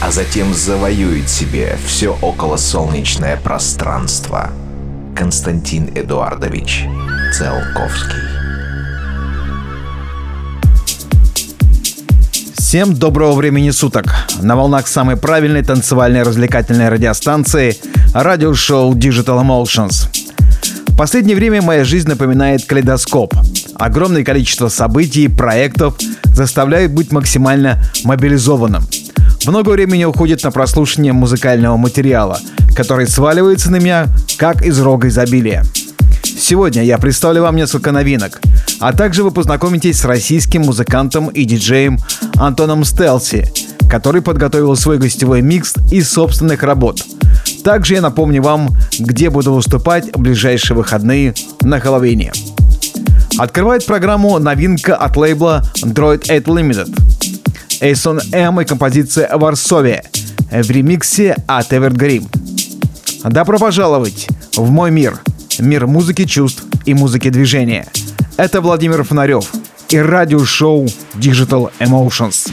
а затем завоюет себе все околосолнечное пространство. Константин Эдуардович Целковский. Всем доброго времени суток! На волнах самой правильной танцевальной развлекательной радиостанции радиошоу Digital Emotions. В последнее время моя жизнь напоминает калейдоскоп. Огромное количество событий и проектов заставляют быть максимально мобилизованным. Много времени уходит на прослушивание музыкального материала, который сваливается на меня как из рога изобилия. Сегодня я представлю вам несколько новинок, а также вы познакомитесь с российским музыкантом и диджеем Антоном Стелси, который подготовил свой гостевой микс из собственных работ. Также я напомню вам, где буду выступать в ближайшие выходные на Хэллоуине. Открывает программу новинка от лейбла Droid 8 Limited. Эйсон М и композиция Варсовия в ремиксе от Evergreen. Добро пожаловать в мой мир – мир музыки чувств и музыки движения. Это Владимир Фонарев и радиошоу Digital Emotions.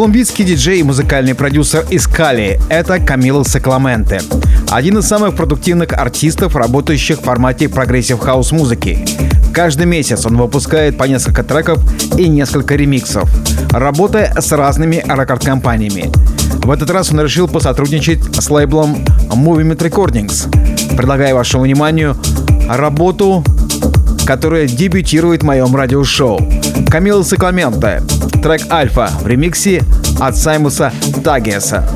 Колумбийский диджей и музыкальный продюсер из Кали — это Камило Сакламенте. Один из самых продуктивных артистов, работающих в формате progressive house музыки. Каждый месяц он выпускает по несколько треков и несколько ремиксов, работая с разными рекорд-компаниями. В этот раз он решил посотрудничать с лейблом Movement Recordings. Предлагаю вашему вниманию работу, которая дебютирует в моем радиошоу. Камила Сакламенте. Трек «Альфа» в ремиксе от Саймуса Тагеса.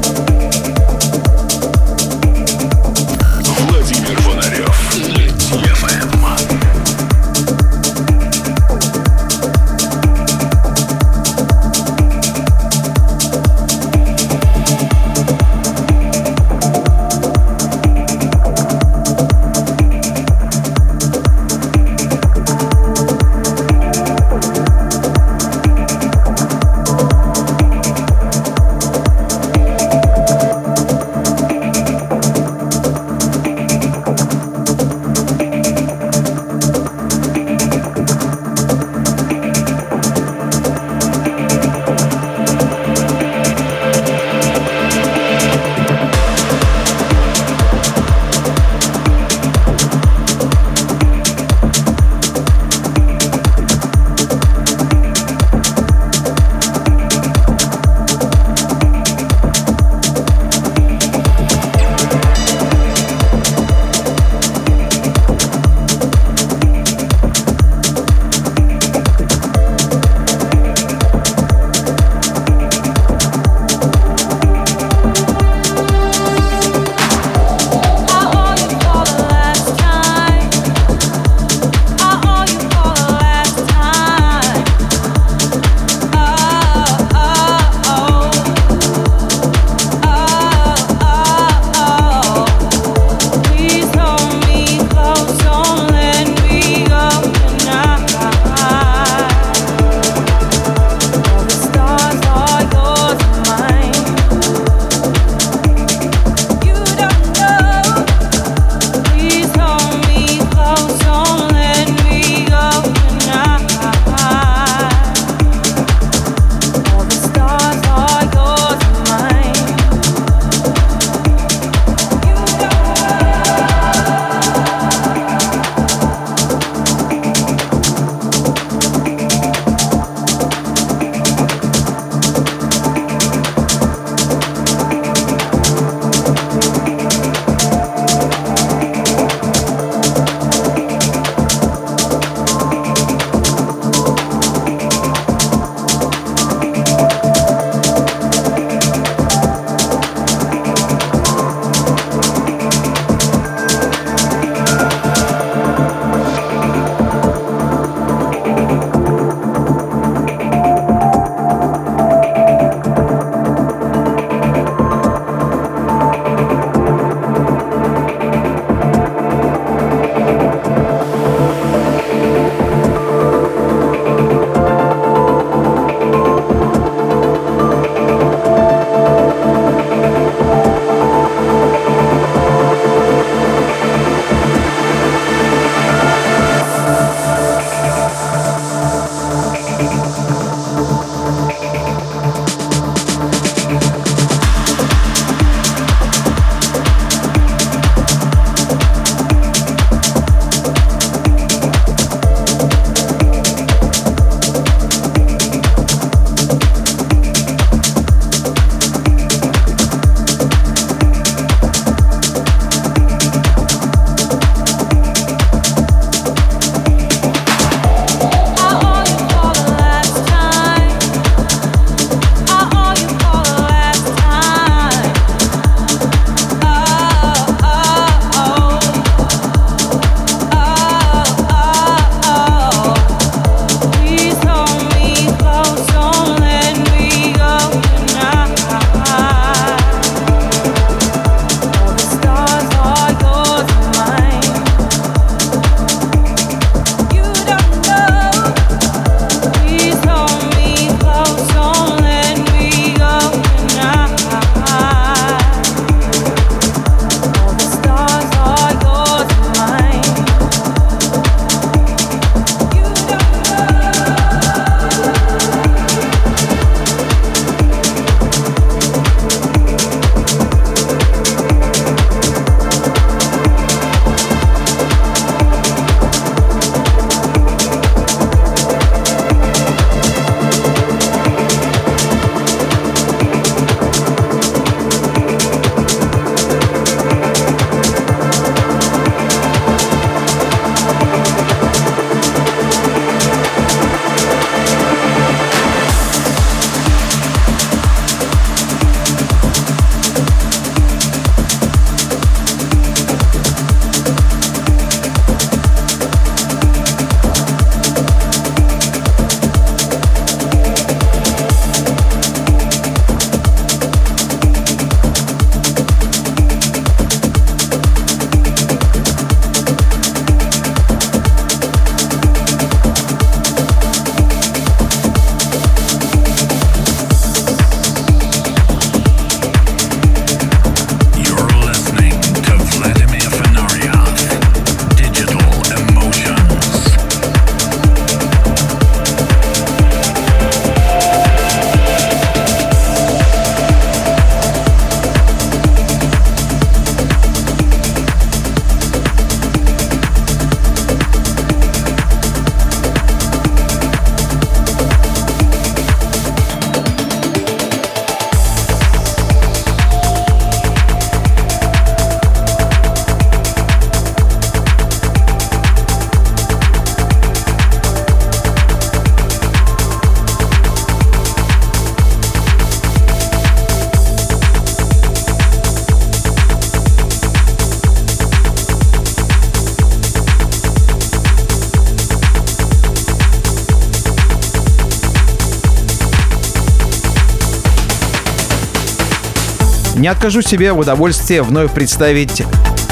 Не откажу себе в удовольствии вновь представить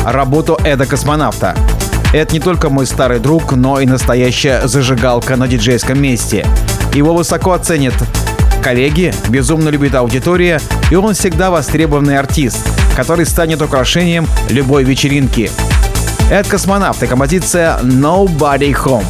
работу Эда Космонавта. Это не только мой старый друг, но и настоящая зажигалка на диджейском месте. Его высоко оценят коллеги, безумно любит аудитория, и он всегда востребованный артист, который станет украшением любой вечеринки. Это космонавт и композиция «Nobody Home».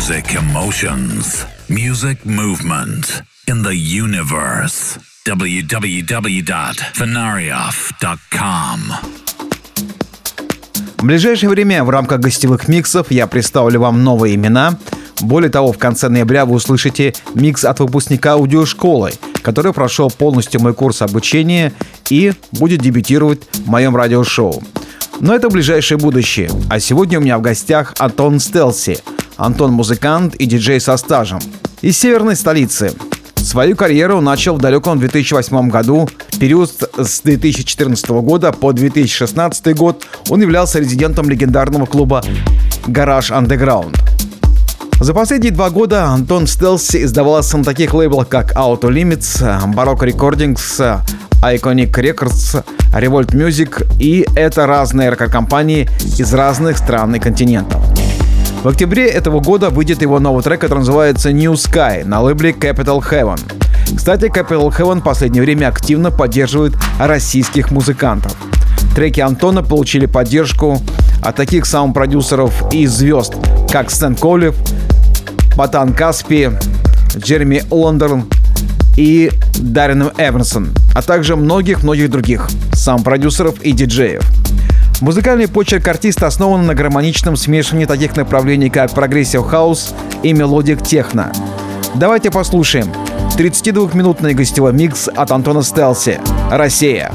Emotions, music movement in the universe. www.fenarioff.com В ближайшее время в рамках гостевых миксов я представлю вам новые имена. Более того, в конце ноября вы услышите микс от выпускника аудиошколы, который прошел полностью мой курс обучения и будет дебютировать в моем радиошоу. Но это ближайшее будущее. А сегодня у меня в гостях Антон Стелси – Антон музыкант и диджей со стажем. Из северной столицы. Свою карьеру начал в далеком 2008 году. Период с 2014 года по 2016 год он являлся резидентом легендарного клуба «Гараж Underground». За последние два года Антон Стелси издавался на таких лейблах, как Auto Limits, Baroque Recordings, Iconic Records, Revolt Music и это разные рекорд-компании из разных стран и континентов. В октябре этого года выйдет его новый трек, который называется New Sky на лейбле Capital Heaven. Кстати, Capital Heaven в последнее время активно поддерживает российских музыкантов. Треки Антона получили поддержку от таких саунд-продюсеров и звезд, как Стэн Колев, Батан Каспи, Джереми Лондон и Дарреном Эверсон, а также многих-многих других саунд-продюсеров и диджеев. Музыкальный почерк артиста основан на гармоничном смешивании таких направлений, как progressive house и melodic techno. Давайте послушаем 32-минутный гостевой микс от Антона Стелси «Россия».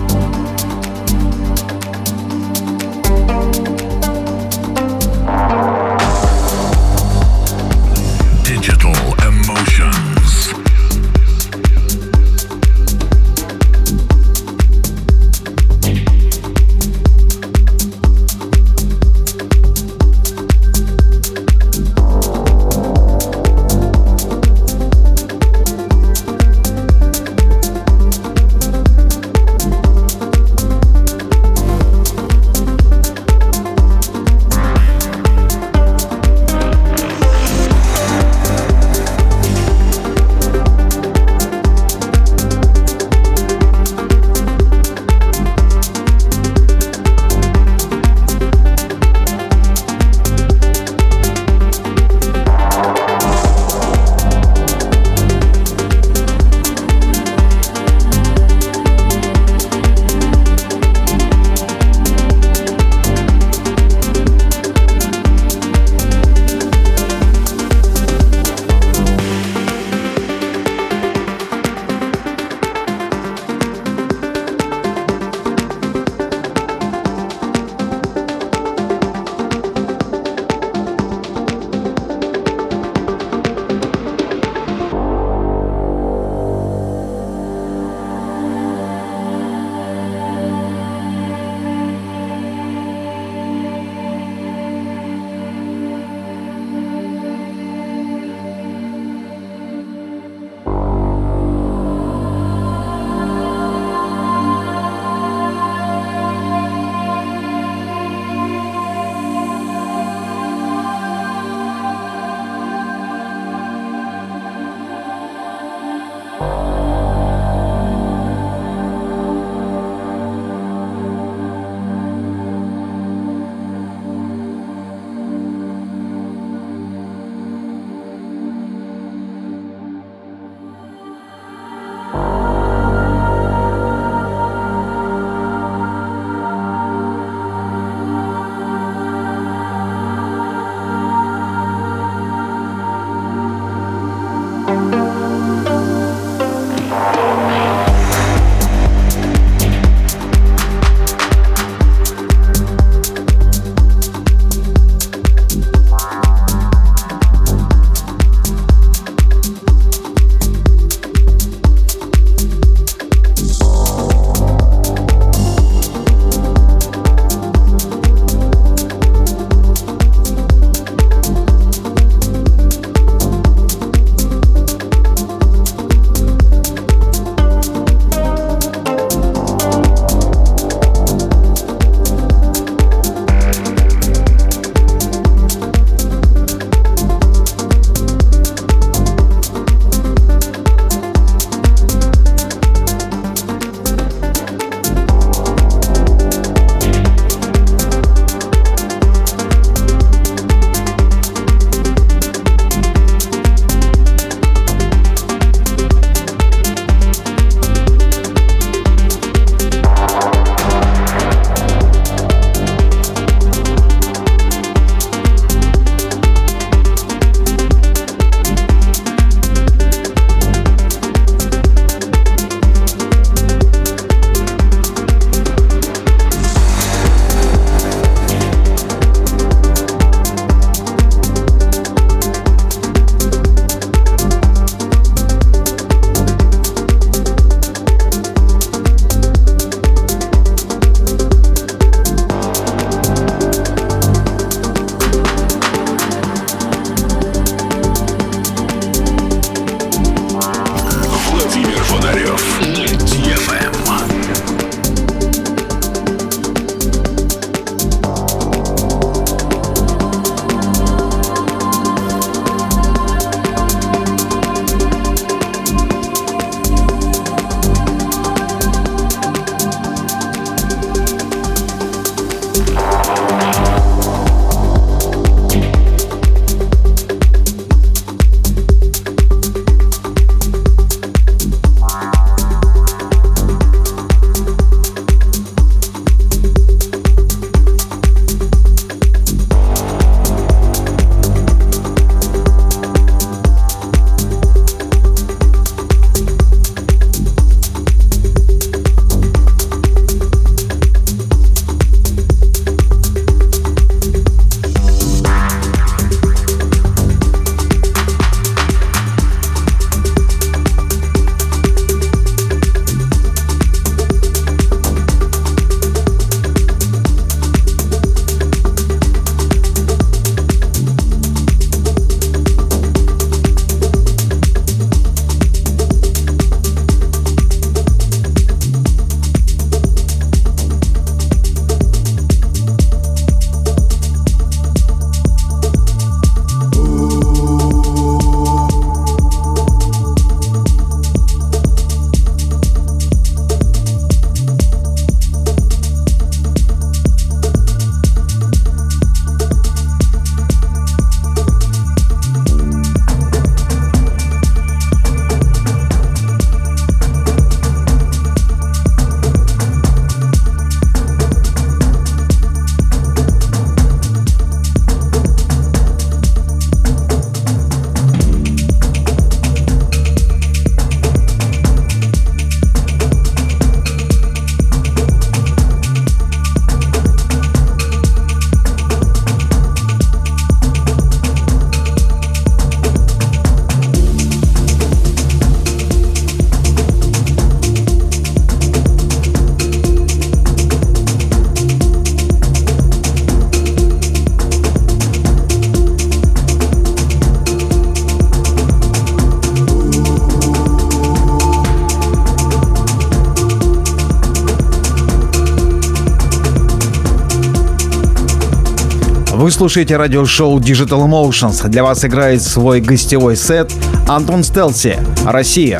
Слушаете радиошоу Digital Emotions. Для вас играет свой гостевой сет Антон Стелси, Россия.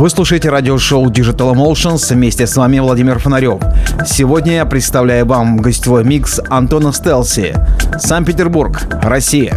Вы слушаете радиошоу Digital Emotions. Вместе с вами Владимир Фонарев. Сегодня я представляю вам гостевой микс Антона Стелси. Санкт-Петербург, Россия.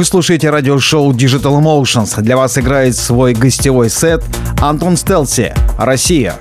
Вы слушаете радиошоу Digital Emotions. Для вас играет свой гостевой сет Антон Стелси, Россия.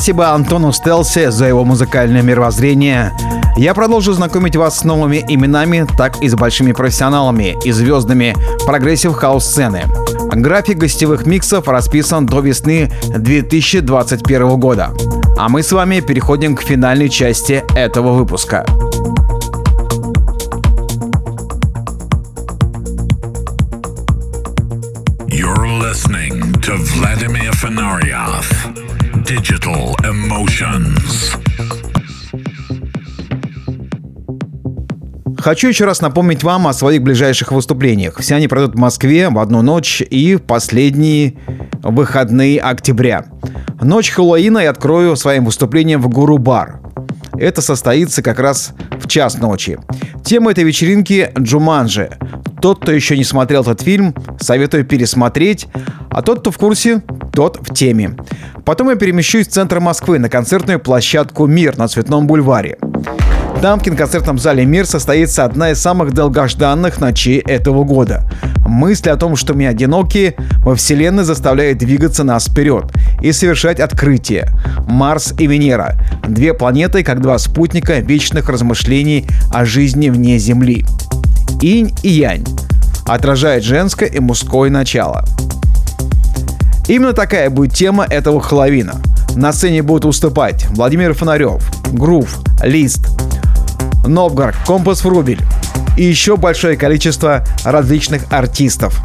Спасибо Антону Стелсе за его музыкальное мировоззрение. Я продолжу знакомить вас с новыми именами, так и с большими профессионалами и звездами progressive house -сцены. График гостевых миксов расписан до весны 2021 года. А мы с вами переходим к финальной части этого выпуска. Хочу еще раз напомнить вам о своих ближайших выступлениях. Все они пройдут в Москве в одну ночь и в последние выходные октября. Ночь Хэллоуина я открою своим выступлением в Гуру Бар. Это состоится как раз в час ночи. Тема этой вечеринки – Джуманджи. Тот, кто еще не смотрел этот фильм, советую пересмотреть, а тот, кто в курсе, тот в теме. Потом я перемещусь в центр Москвы на концертную площадку «Мир» на Цветном бульваре. Там в киноконцертном зале «Мир» состоится одна из самых долгожданных ночей этого года. Мысль о том, что мы одиноки, во Вселенной заставляет двигаться нас вперед и совершать открытия. Марс и Венера – две планеты, как два спутника вечных размышлений о жизни вне Земли. Инь и Янь отражает женское и мужское начало. Именно такая будет тема этого Хэллоуина. На сцене будут уступать Владимир Фонарев, Грув, Лист, Новгород, Компас Врубель и еще большое количество различных артистов.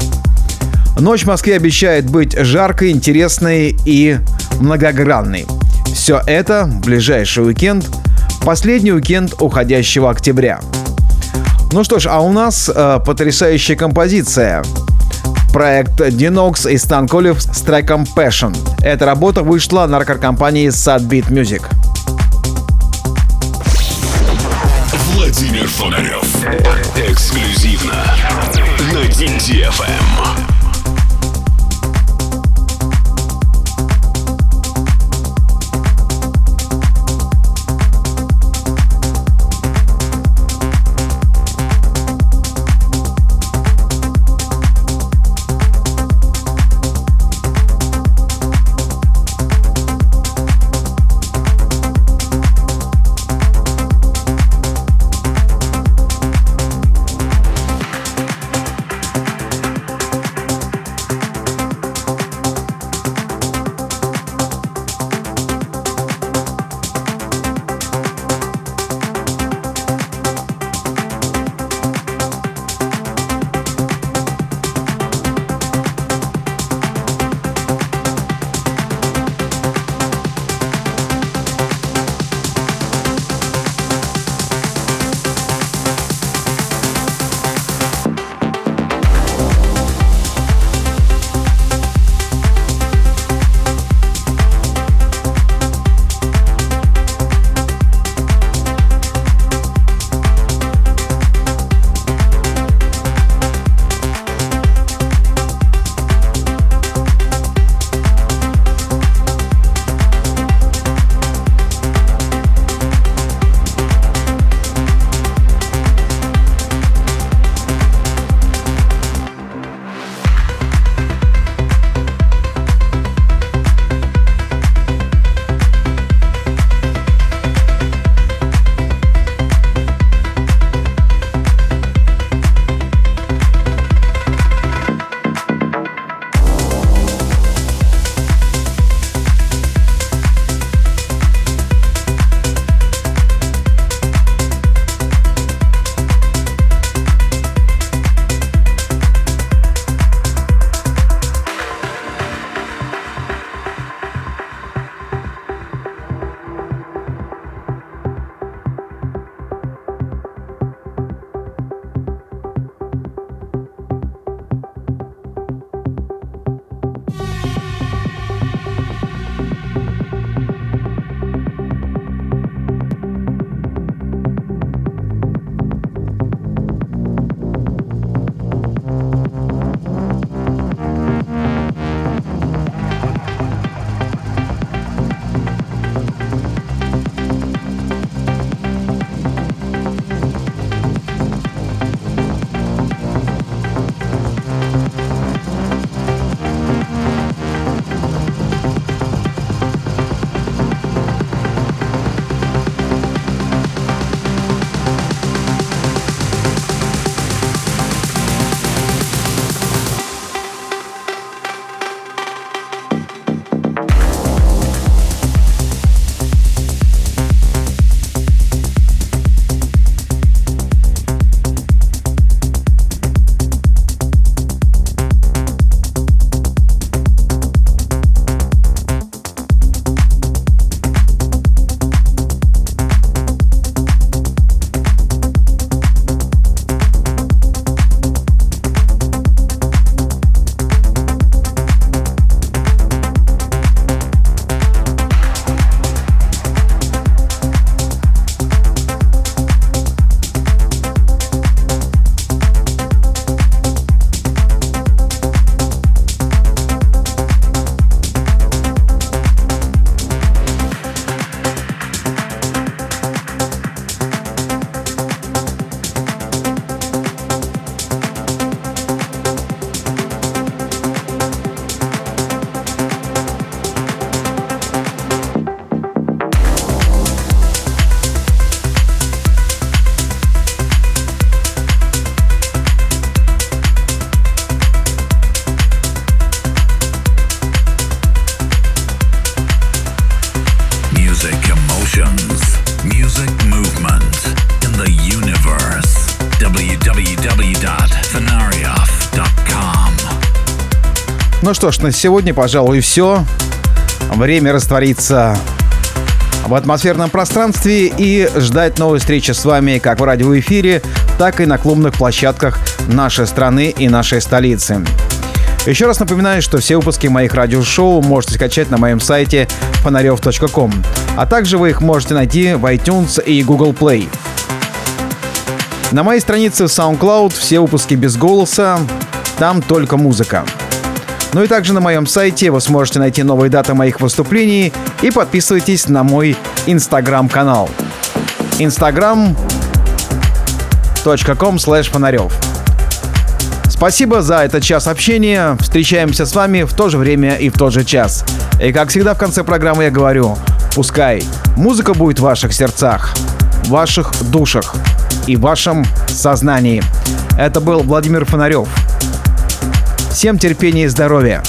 Ночь в Москве обещает быть жаркой, интересной и многогранной. Все это в ближайший уикенд, последний уикенд уходящего октября. Ну что ж, а у нас э, потрясающая композиция. Проект Dinox и Стан Колев с треком Passion. Эта работа вышла на рекорд-компании Sadbeat Music. Владимир Фонарев. Эксклюзивно на DTFM. Что ж, на сегодня, пожалуй, все. Время раствориться в атмосферном пространстве и ждать новой встречи с вами как в радиоэфире, так и на клубных площадках нашей страны и нашей столицы. Еще раз напоминаю, что все выпуски моих радиошоу можете скачать на моем сайте фонарев.ком, а также вы их можете найти в iTunes и Google Play. На моей странице SoundCloud все выпуски без голоса, там только музыка. Ну и также на моем сайте вы сможете найти новые даты моих выступлений и подписывайтесь на мой инстаграм-канал. instagram.com slash фонарев. Спасибо за этот час общения. Встречаемся с вами в то же время и в тот же час. И как всегда в конце программы я говорю, пускай музыка будет в ваших сердцах, в ваших душах и в вашем сознании. Это был Владимир Фонарев. Всем терпения и здоровья.